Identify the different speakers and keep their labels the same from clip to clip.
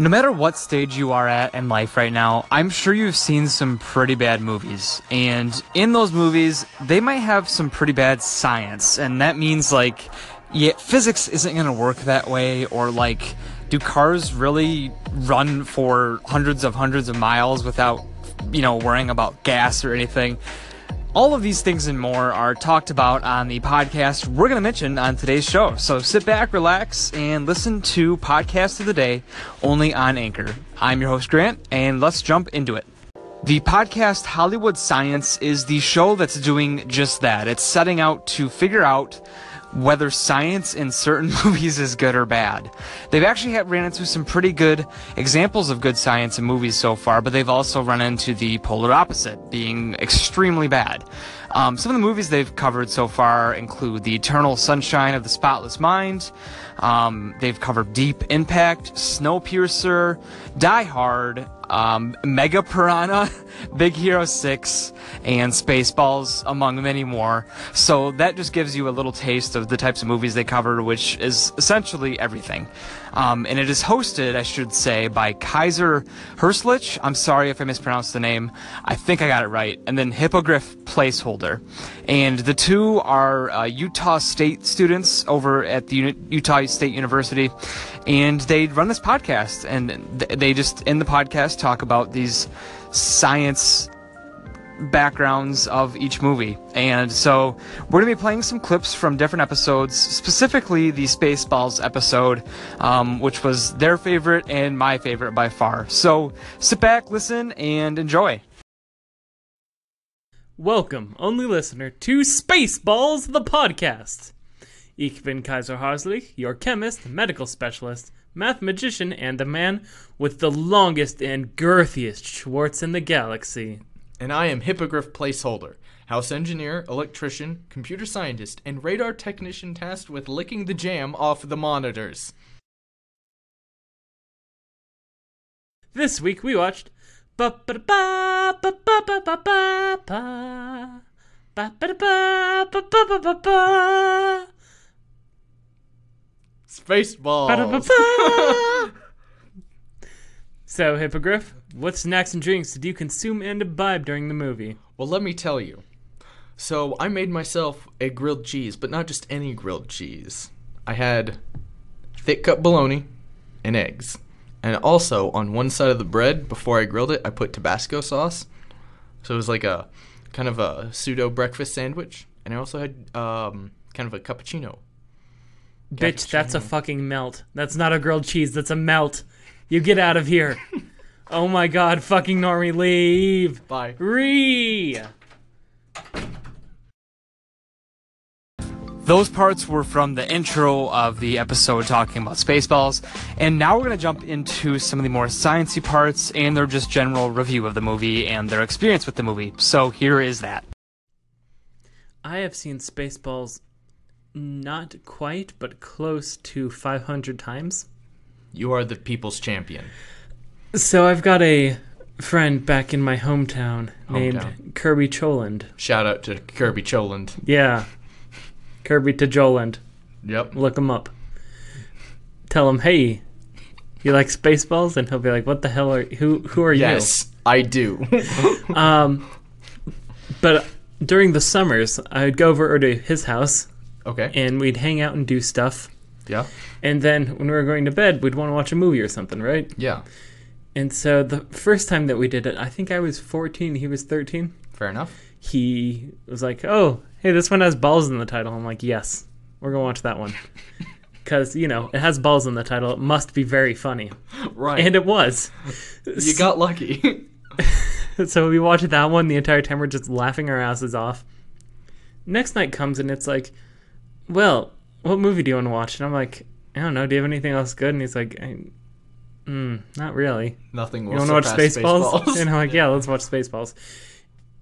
Speaker 1: No matter what stage you are at in life right now, I'm sure you've seen some pretty bad movies. And in those movies, they might have some pretty bad science. And that means, like, yeah, physics isn't going to work that way, or like, do cars really run for hundreds of hundreds of miles without, you know, worrying about gas or anything? All of these things and more are talked about on the podcast we're going to mention on today's show. So sit back, relax, and listen to Podcast of the Day only on Anchor. I'm your host, Grant, and let's jump into it. The podcast Hollywood Science is the show that's doing just that. It's setting out to figure out whether science in certain movies is good or bad. They've actually had, ran into some pretty good examples of good science in movies so far, but they've also run into the polar opposite, being extremely bad. Um, some of the movies they've covered so far include The Eternal Sunshine of the Spotless Mind. Um, they've covered Deep Impact, Snowpiercer, Die Hard, um, Mega Piranha, Big Hero 6, and Spaceballs, among many more. So that just gives you a little taste of the types of movies they cover, which is essentially everything. Um, and it is hosted, I should say, by Kaiser Herslich. I'm sorry if I mispronounced the name. I think I got it right. And then Hippogriff Placeholder. And the two are uh, Utah State students over at the Utah State University. And they run this podcast. And th- they just, in the podcast, talk about these science backgrounds of each movie. And so we're going to be playing some clips from different episodes, specifically the Spaceballs episode, um, which was their favorite and my favorite by far. So sit back, listen, and enjoy.
Speaker 2: Welcome, only listener, to Spaceballs, the podcast. Ich bin Kaiser Harslich, your chemist, medical specialist, math magician, and the man with the longest and girthiest Schwartz in the galaxy.
Speaker 3: And I am Hippogriff Placeholder, house engineer, electrician, computer scientist, and radar technician tasked with licking the jam off the monitors.
Speaker 2: This week we watched ba ba ba ba ba ba ba ba ba ba ba ba ba ba ba ba
Speaker 3: Spaceballs.
Speaker 2: So, Hippogriff, what snacks and drinks did you consume and imbibe during the movie?
Speaker 3: well, let me tell you. So I made myself a grilled cheese, but not just any grilled cheese. I had thick cut bologna and eggs. And also on one side of the bread, before I grilled it, I put Tabasco sauce. So it was like a kind of a pseudo breakfast sandwich. And I also had um, kind of a cappuccino.
Speaker 2: Bitch, that's a fucking melt. That's not a grilled cheese, that's a melt. You get out of here. oh my god, fucking Normie, leave.
Speaker 3: Bye.
Speaker 2: Ree!
Speaker 1: Those parts were from the intro of the episode talking about Spaceballs, and now we're going to jump into some of the more sciencey parts and their just general review of the movie and their experience with the movie. So here is that.
Speaker 2: I have seen Spaceballs not quite, but close to 500 times.
Speaker 3: You are the people's champion.
Speaker 2: So I've got a friend back in my hometown, named Kirby Choland.
Speaker 3: Shout out to Kirby Choland.
Speaker 2: Yeah. Kirby to Joland.
Speaker 3: Yep.
Speaker 2: Look him up. Tell him, hey, you like Spaceballs? And he'll be like, what the hell are who who are you?
Speaker 3: Yes, I do.
Speaker 2: Um, but during the summers, I'd go over to his house
Speaker 3: okay.
Speaker 2: and we'd hang out and do stuff.
Speaker 3: Yeah.
Speaker 2: And then when we were going to bed, we'd want to watch a movie or something, right?
Speaker 3: Yeah.
Speaker 2: And so the first time that we did it, I think I was 14, he was 13.
Speaker 3: Fair enough.
Speaker 2: He was like, "Oh, hey, this one has balls in the title." I'm like, "Yes, we're gonna watch that one." Because you know it has balls in the title, it must be very funny,
Speaker 3: Right.
Speaker 2: and it was.
Speaker 3: you got lucky.
Speaker 2: so we watched that one the entire time. We're just laughing our asses off. Next night comes and it's like, "Well, what movie do you want to watch?" And I'm like, "I don't know. Do you have anything else good?" And he's like, I, "Mm, not really."
Speaker 3: Nothing will
Speaker 2: You want to watch
Speaker 3: surpass
Speaker 2: Spaceballs? and I'm like, yeah, let's watch Spaceballs.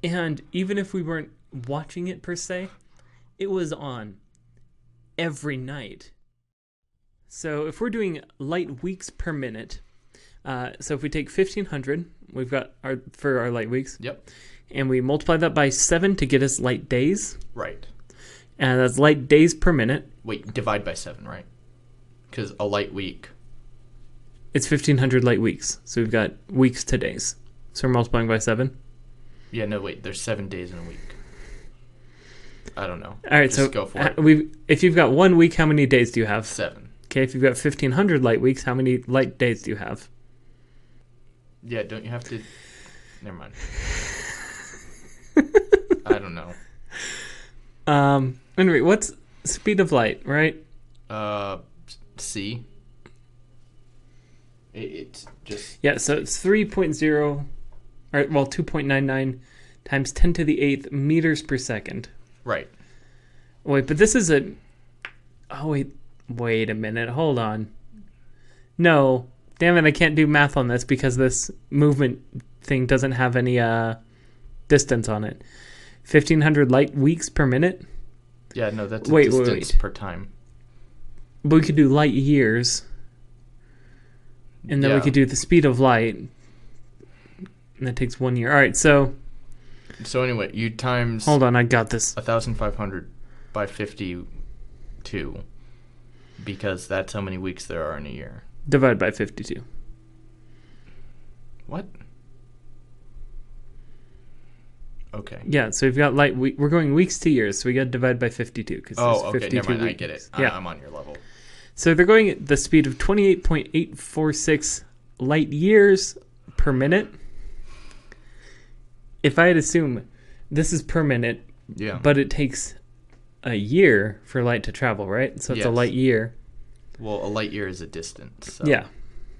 Speaker 2: And even if we weren't watching it per se, it was on every night. So if we're doing light weeks per minute, uh, so if we take 1500, we've got our for our light weeks,
Speaker 3: Yep.
Speaker 2: and we multiply that by seven to get us light days,
Speaker 3: Right.
Speaker 2: And that's light days per minute.
Speaker 3: Wait, divide by seven, right? Because a light week.
Speaker 2: It's 1500 light weeks. So we've got weeks to days. So we're multiplying by 7.
Speaker 3: Yeah, no, wait. There's seven days in a week. I don't know.
Speaker 2: All right,
Speaker 3: Just
Speaker 2: so
Speaker 3: go for it.
Speaker 2: we if you've got 1 week, how many days do you have?
Speaker 3: Seven.
Speaker 2: Okay, if you've got 1500 light weeks, how many light days do you have?
Speaker 3: Yeah, don't you have to? Never mind. I don't know.
Speaker 2: Um anyway, what's speed of light, right?
Speaker 3: Uh, C. It, it just
Speaker 2: Yeah, so it's 3.0 or well 2.99 times 10 to the 8th meters per second.
Speaker 3: right.
Speaker 2: Wait, but this is a Oh wait, wait a minute. Hold on. No. Damn it, I can't do math on this because this movement thing doesn't have any uh distance on it. 1500 light weeks per minute?
Speaker 3: Yeah, no, that's
Speaker 2: Wait, wait,
Speaker 3: distance
Speaker 2: wait.
Speaker 3: per time.
Speaker 2: But we could do light years. And then we could do the speed of light. And that takes 1 year. All right, so
Speaker 3: So anyway, you times
Speaker 2: hold on, I got this.
Speaker 3: a thousand five hundred by fifty-two, because that's how many weeks there are in a year.
Speaker 2: Divide by 52.
Speaker 3: What? Okay.
Speaker 2: Yeah, so we've got light. We, we're going weeks to years, so we got to divide by 52 because
Speaker 3: Oh, okay.
Speaker 2: 52
Speaker 3: Never mind. I get it.
Speaker 2: Yeah.
Speaker 3: I'm on your level.
Speaker 2: So they're going at the speed of 28.846 light years per minute. If I had assumed this is per minute,
Speaker 3: Yeah.
Speaker 2: but it takes a year for light to travel, right? So it's a light year.
Speaker 3: well, a light year is a distance. So.
Speaker 2: Yeah,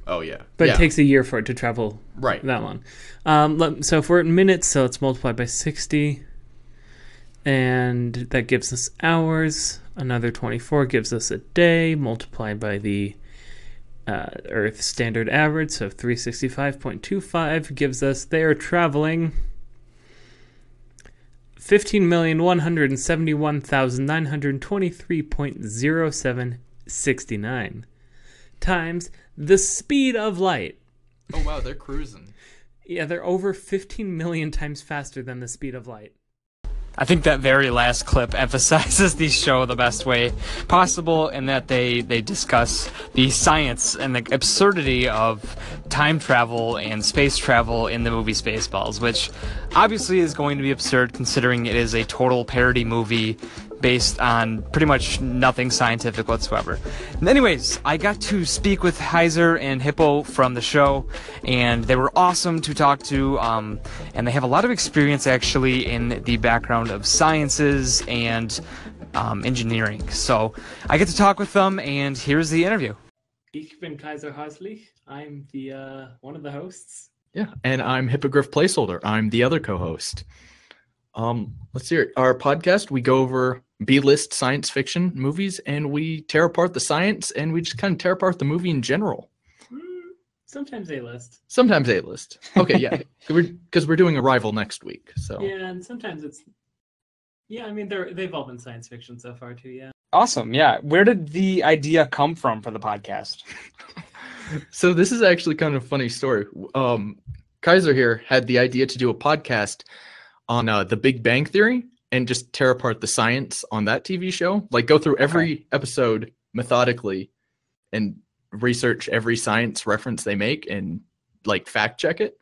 Speaker 3: Oh yeah.
Speaker 2: but
Speaker 3: yeah.
Speaker 2: it takes a year for it to travel
Speaker 3: right.
Speaker 2: that long. Um, let- so if we're in minutes, so it's multiplied by 60. And that gives us hours. Another 24 gives us a day, multiplied by the uh, Earth standard average. So 365.25 gives us they're traveling 15,171,923.0769 times the speed of light.
Speaker 3: Oh wow, they're cruising.
Speaker 2: Yeah, they're over 15 million times faster than the speed of light.
Speaker 1: I think that very last clip emphasizes the show the best way possible in that they, they discuss the science and the absurdity of time travel and space travel in the movie Spaceballs, which obviously is going to be absurd considering it is a total parody movie based on pretty much nothing scientific whatsoever. And anyways, I got to speak with Heiser and Hippo from the show, and they were awesome to talk to. Um, and they have a lot of experience actually in the background of sciences and um, engineering. So I get to talk with them, and here's the interview.
Speaker 2: Ich bin Kaiser Haslich. I'm the uh, one of the hosts.
Speaker 3: Yeah, and I'm Hippogriff Placeholder. I'm the other co-host. Um, let's hear it. Our podcast, we go over B-list science fiction movies, and we tear apart the science, and we just kind of tear apart the movie in general.
Speaker 2: Mm, sometimes A list.
Speaker 3: Sometimes A-list. Okay, yeah, because we're, doing Arrival next week. So
Speaker 2: Yeah, and sometimes it's. Yeah, I mean they're they've all been science fiction so far too. Yeah.
Speaker 1: Awesome. Yeah. Where did the idea come from for the podcast?
Speaker 3: so this is actually kind of a funny story. Um, Kaiser here had the idea to do a podcast on uh, the Big Bang Theory and just tear apart the science on that TV show. Like go through every episode methodically and research every science reference they make and like fact check it.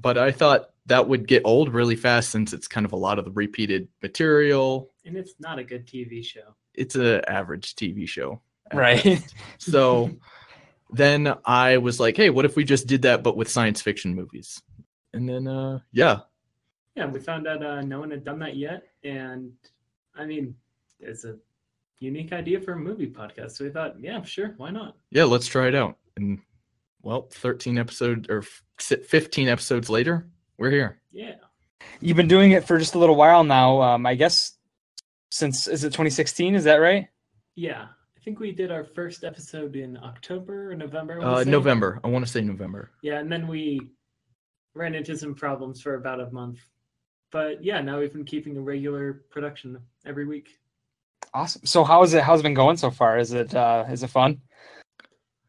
Speaker 3: But I thought that would get old really fast since it's kind of a lot of the repeated material.
Speaker 2: And it's not a good TV show.
Speaker 3: It's an average TV show.
Speaker 1: Right.
Speaker 3: So then I was like, hey, what if we just did that but with science fiction movies? And then uh yeah,
Speaker 2: Yeah, we found out uh, no one had done that yet, and I mean, it's a unique idea for a movie podcast. So we thought, yeah, sure, why not?
Speaker 3: yeah, let's try it out. And well, 13 episodes or 15 episodes later, we're here.
Speaker 2: Yeah.
Speaker 1: You've been doing it for just a little while now. Um, I guess since is it 2016? Is that right?
Speaker 2: Yeah. I think we did our first episode in October or November. I
Speaker 3: Uh. November. I want to say November.
Speaker 2: Yeah, and then we ran into some problems for about a month. But yeah, now we've been keeping a regular production every week.
Speaker 1: Awesome. So how is it? How's it been going so far? Is it uh, is it fun?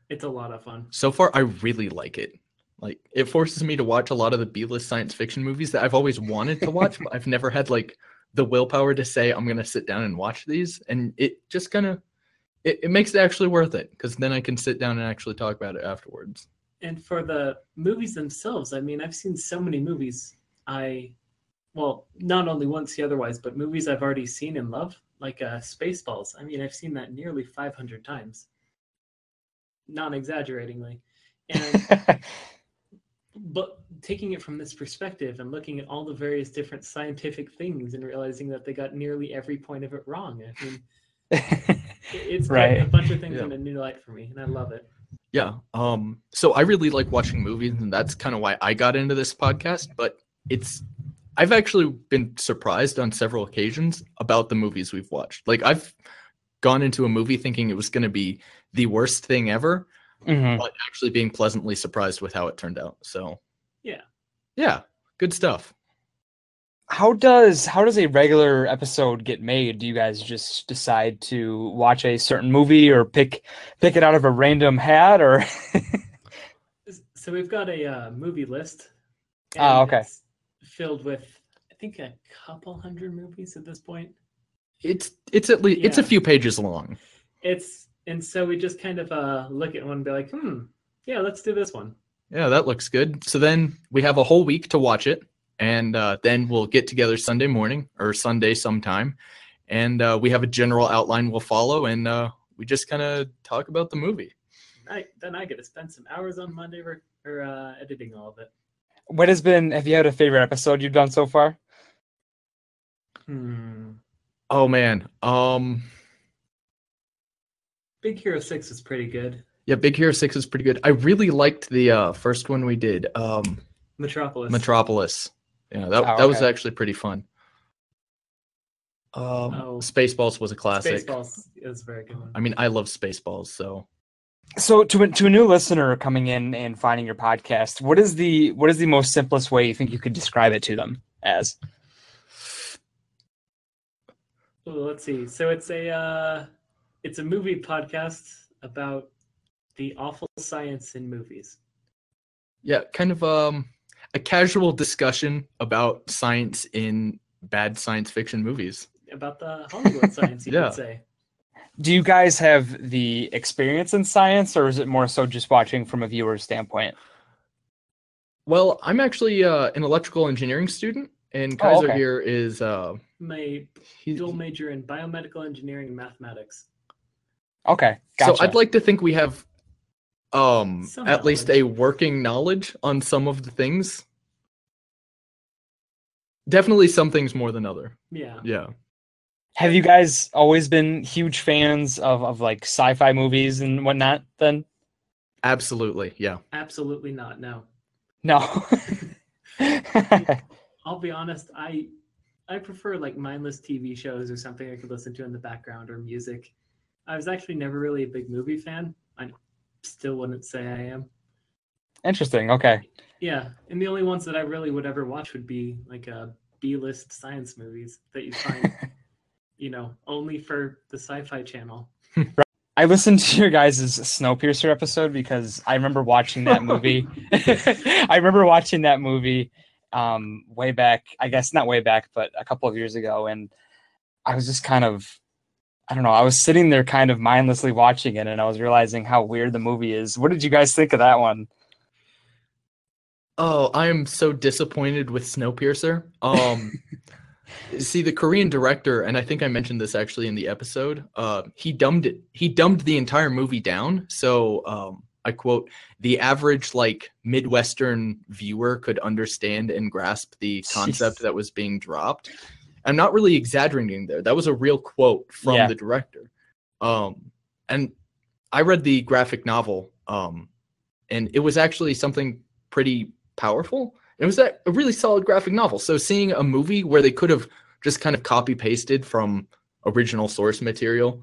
Speaker 2: It's a lot of fun.
Speaker 3: So far I really like it. Like it forces me to watch a lot of the B-list science fiction movies that I've always wanted to watch, but I've never had like the willpower to say I'm going to sit down and watch these and it just kind of it, it makes it actually worth it because then I can sit down and actually talk about it afterwards.
Speaker 2: And for the movies themselves, I mean, I've seen so many movies. I, well, not only once the otherwise, but movies I've already seen and love, like uh, Spaceballs. I mean, I've seen that nearly 500 times, non exaggeratingly. And but taking it from this perspective and looking at all the various different scientific things and realizing that they got nearly every point of it wrong. I mean, it's
Speaker 1: Right.
Speaker 2: a bunch of things
Speaker 3: Yeah.
Speaker 2: in a new light for me, and I love it.
Speaker 3: Yeah. Um. So I really like watching movies, and that's kind of why I got into this podcast. But it's, I've actually been surprised on several occasions about the movies we've watched. Like I've gone into a movie thinking it was going to be the worst thing ever,
Speaker 1: Mhm.
Speaker 3: but actually being pleasantly surprised with how it turned out. So
Speaker 2: Yeah.
Speaker 3: yeah, good stuff.
Speaker 1: How does how does a regular episode get made? Do you guys just decide to watch a certain movie or pick pick it out of a random hat or
Speaker 2: So we've got a uh, movie list.
Speaker 1: Ah,
Speaker 2: and
Speaker 1: okay.
Speaker 2: it's Filled with, I think, a couple hundred movies at this point.
Speaker 3: It's it's at least it's a few pages long.
Speaker 2: It's and so we just kind of uh, look at one and be like, hmm, yeah, let's do this one.
Speaker 3: Yeah, that looks good. So then we have a whole week to watch it, and uh, then we'll get together Sunday morning or Sunday sometime, and uh, we have a general outline we'll follow, and uh, we just kind of talk about the movie.
Speaker 2: I, then I get to spend some hours on Monday or, or uh, editing all of it.
Speaker 1: What has been have you had a favorite episode you've done so far?
Speaker 2: Hmm.
Speaker 3: Oh man, um,
Speaker 2: Big Hero Six is pretty good.
Speaker 3: yeah, Big Hero Six is pretty good. I really liked the uh, first one we did, um,
Speaker 2: Metropolis.
Speaker 3: Metropolis. Yeah, that
Speaker 1: Oh,
Speaker 3: that was actually pretty fun. Um,
Speaker 2: Oh.
Speaker 3: Spaceballs was a classic.
Speaker 2: Spaceballs is a very good one.
Speaker 3: I mean, I love Spaceballs, so
Speaker 1: So to a, to a new listener coming in and finding your podcast, what is the what is the most simplest way you think you could describe it to them as?
Speaker 2: Well, let's see. So it's a uh, it's a movie podcast about the awful science in movies.
Speaker 3: yeah kind of um a casual discussion about science in bad science fiction movies
Speaker 2: About the Hollywood science, you
Speaker 3: Yeah.
Speaker 2: could say.
Speaker 1: Do you guys have the experience in science, or is it more so just watching from a viewer's standpoint?
Speaker 3: well i'm actually uh, an electrical engineering student and
Speaker 1: Oh,
Speaker 3: kaiser
Speaker 1: okay.
Speaker 3: here is uh
Speaker 2: My
Speaker 3: he,
Speaker 2: dual major in biomedical engineering and mathematics.
Speaker 1: Okay, gotcha.
Speaker 3: so i'd like to think we have um
Speaker 2: Some
Speaker 3: at least a working knowledge on some of the things definitely some things more than other
Speaker 2: Yeah.
Speaker 3: yeah
Speaker 1: have you guys always been huge fans of, of like sci-fi movies and whatnot? Then
Speaker 3: absolutely yeah
Speaker 2: Absolutely not. No.
Speaker 1: no.
Speaker 2: I'll be honest, I I prefer like mindless TV shows or something I could listen to in the background or music. I was actually never really a big movie fan. I still wouldn't say I am.
Speaker 1: Interesting. Okay.
Speaker 2: Yeah, and the only ones that I really would ever watch would be like uh, B-list science movies that you find, you know, only for the Sci-Fi Channel.
Speaker 1: I listened to your guys' Snowpiercer episode because I remember watching that movie. I remember watching that movie um, way back, I guess not way back, but a couple of years ago. And I was just kind of, I don't know, I was sitting there kind of mindlessly watching it and I was realizing how weird the movie is. What did you guys think of that one?
Speaker 3: Oh, I am so disappointed with Snowpiercer. Um, see, the Korean director, and I think I mentioned this actually in the episode. Uh, he dumbed it. He dumbed the entire movie down. So, um, I quote: "The average like Midwestern viewer could understand and grasp the concept
Speaker 1: Jeez.
Speaker 3: that was being dropped." I'm not really exaggerating there. That was a real quote from
Speaker 1: Yeah.
Speaker 3: the director. Um, and I read the graphic novel, um, and it was actually something pretty powerful. It was a, a really solid graphic novel. So seeing a movie where they could have just kind of copy pasted from original source material,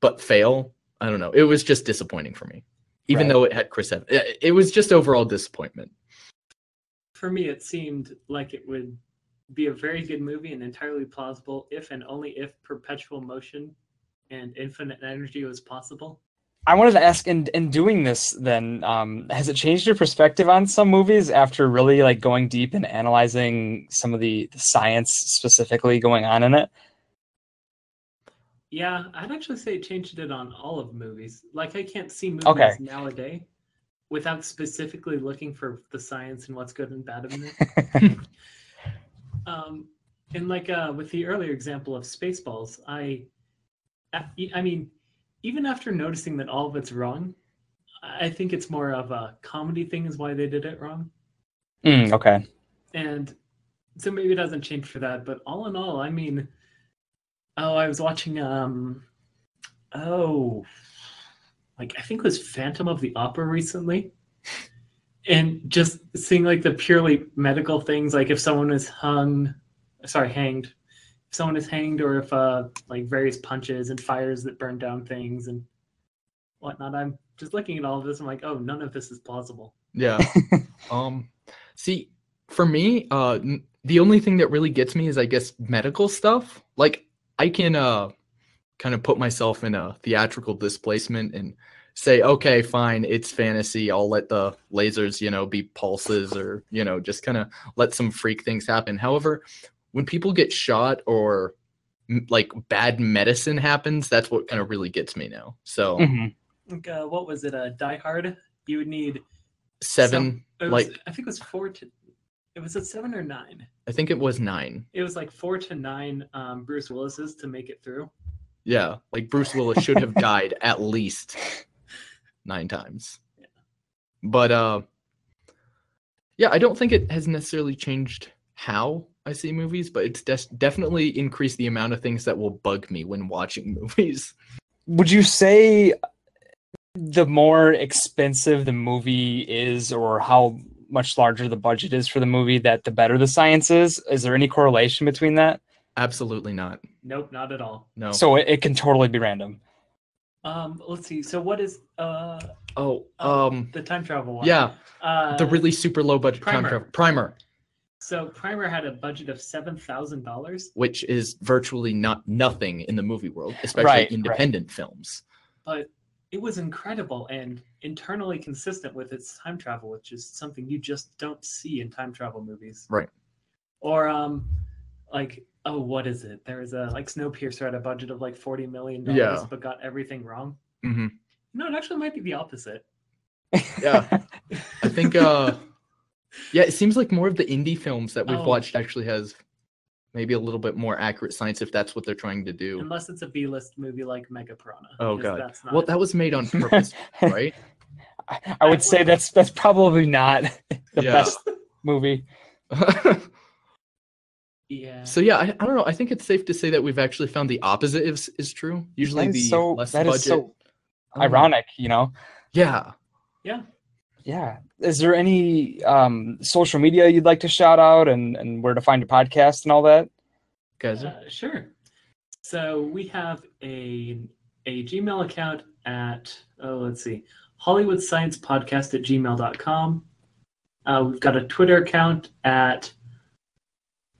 Speaker 3: but fail, I don't know. It was just disappointing for me, even
Speaker 1: Right.
Speaker 3: though it had Chris Evans. It, it was just overall disappointment.
Speaker 2: For me, it seemed like it would be a very good movie and entirely plausible if and only if perpetual motion and infinite energy was possible.
Speaker 1: I wanted to ask in in doing this then um, has it changed your perspective on some movies after really like going deep and analyzing some of the, the science specifically going on in it?
Speaker 2: Yeah, I'd actually say it changed it on all of movies. Like I can't see movies
Speaker 4: Okay.
Speaker 2: nowadays without specifically looking for the science and what's good and bad in it. um, and like uh, with the earlier example of Spaceballs, I, I I mean, even after noticing that all of it's wrong, I think it's more of a comedy thing is why they did it wrong.
Speaker 4: Mm, okay.
Speaker 2: and so maybe it doesn't change for that but all in all i mean oh i was watching um oh like i think it was phantom of the opera recently and just seeing like the purely medical things like if someone is hung sorry hanged if someone is hanged or if uh like various punches and fires that burn down things and whatnot i'm just looking at all of this i'm like oh none of this is plausible
Speaker 3: Yeah. um see, for me, uh n- the only thing that really gets me is I guess medical stuff. Like I can uh kind of put myself in a theatrical displacement and say, okay, fine, it's fantasy. I'll let the lasers, you know, be pulses or, you know, just kind of let some freak things happen. However, when people get shot or like bad medicine happens, that's what kind of really gets me now. So,
Speaker 4: Mhm.
Speaker 2: like uh, what was it uh die hard you would need
Speaker 3: seven,
Speaker 2: It was,
Speaker 3: like
Speaker 2: I think it was four to. It was at seven or nine.
Speaker 3: I think it was nine.
Speaker 2: It was like four to nine um, Bruce Willis's to make it through.
Speaker 3: Yeah, like Bruce Willis should have died at least nine times. Yeah. But uh yeah, I don't think it has necessarily changed how I see movies, but it's des- definitely increased the amount of things that will bug me when watching movies.
Speaker 4: Would you say the more expensive the movie is, or how much larger the budget is for the movie, that the better the science is? Is there any correlation between that?
Speaker 3: Absolutely not.
Speaker 2: Nope, not at all.
Speaker 3: No.
Speaker 4: So it, it can totally be random.
Speaker 2: Um, let's see. So what is uh
Speaker 3: oh,
Speaker 2: uh,
Speaker 3: um
Speaker 2: the time travel one?
Speaker 3: yeah,
Speaker 2: uh,
Speaker 3: the really super low budget time travel primer,
Speaker 2: So Primer had a budget of seven thousand dollars,
Speaker 3: which is virtually not nothing in the movie world, especially
Speaker 4: Right, right.
Speaker 3: independent films.
Speaker 2: but it was incredible and internally consistent with its time travel, which is something you just don't see in time travel movies.
Speaker 3: Right.
Speaker 2: Or um, like oh, what is it? There was a like Snowpiercer had a budget of like forty million dollars,
Speaker 3: Yeah.
Speaker 2: but got everything wrong.
Speaker 3: Mm-hmm.
Speaker 2: No, it actually might be the opposite.
Speaker 3: Yeah. I think uh yeah, it seems like more of the indie films that we've
Speaker 2: Oh.
Speaker 3: watched actually has maybe a little bit more accurate science if that's what they're trying to do.
Speaker 2: Unless it's a B-list movie like Mega Piranha.
Speaker 3: Oh god.
Speaker 2: That's not,
Speaker 3: Well, that was made on purpose, right?
Speaker 4: I I would say that's that's probably not the
Speaker 3: Yeah.
Speaker 4: best movie.
Speaker 2: yeah.
Speaker 3: so yeah, I, I don't know. I think it's safe to say that we've actually found the opposite is is true. Usually
Speaker 4: That
Speaker 3: the
Speaker 4: is so
Speaker 3: less
Speaker 4: that
Speaker 3: budget.
Speaker 4: is so
Speaker 3: I know. Oh.
Speaker 4: ironic, you know.
Speaker 3: Yeah.
Speaker 2: yeah.
Speaker 4: Yeah. Is there any um, social media you'd like to shout out and, and where to find your podcast and all that?
Speaker 3: Guys.
Speaker 2: Uh, sure. So we have a a Gmail account at oh let's see Hollywood Science Podcast at gmail.com. Uh, we've got a Twitter account at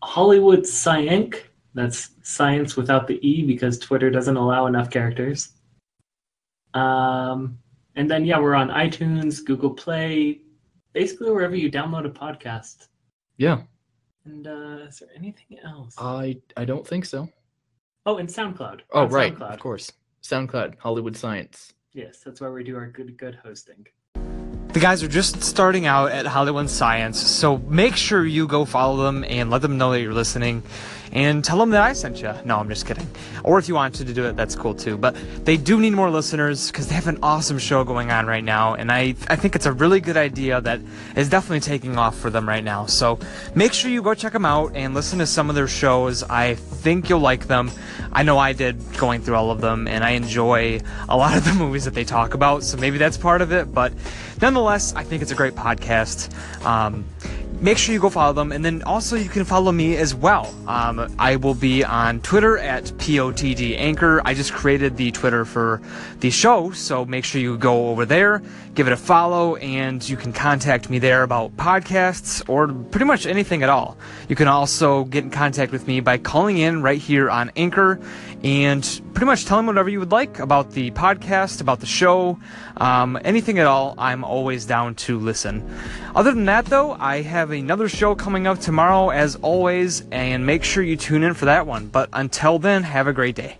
Speaker 2: Hollywood Scienc. That's science without the E because Twitter doesn't allow enough characters. Um, and then yeah, we're on iTunes, Google Play, basically wherever you download a podcast.
Speaker 3: Yeah.
Speaker 2: And uh, is there anything else?
Speaker 3: I I don't think so.
Speaker 2: Oh, and SoundCloud.
Speaker 3: Oh right,
Speaker 2: SoundCloud.
Speaker 3: of course. SoundCloud, Hollywood Science.
Speaker 2: Yes, that's where we do our good good hosting.
Speaker 1: The guys are just starting out at Hollywood Science, so make sure you go follow them and let them know that you're listening and tell them that I sent you. No, I'm just kidding. Or if you want to do it, that's cool too. But they do need more listeners because they have an awesome show going on right now, and I, I think it's a really good idea that is definitely taking off for them right now. So make sure you go check them out and listen to some of their shows. I think you'll like them. I know I did going through all of them, and I enjoy a lot of the movies that they talk about, so maybe that's part of it. But nonetheless, I think it's a great podcast. Um, make sure you go follow them, and then also you can follow me as well. Um, I will be on Twitter at POTD Anchor. I just created the Twitter for the show, so make sure you go over there, give it a follow, and you can contact me there about podcasts or pretty much anything at all. You can also get in contact with me by calling in right here on Anchor and pretty much tell them whatever you would like about the podcast, about the show, um, anything at all. I'm always down to listen. Other than that, though, I have another show coming up tomorrow, as always, and make sure you tune in for that one. But until then, have a great day.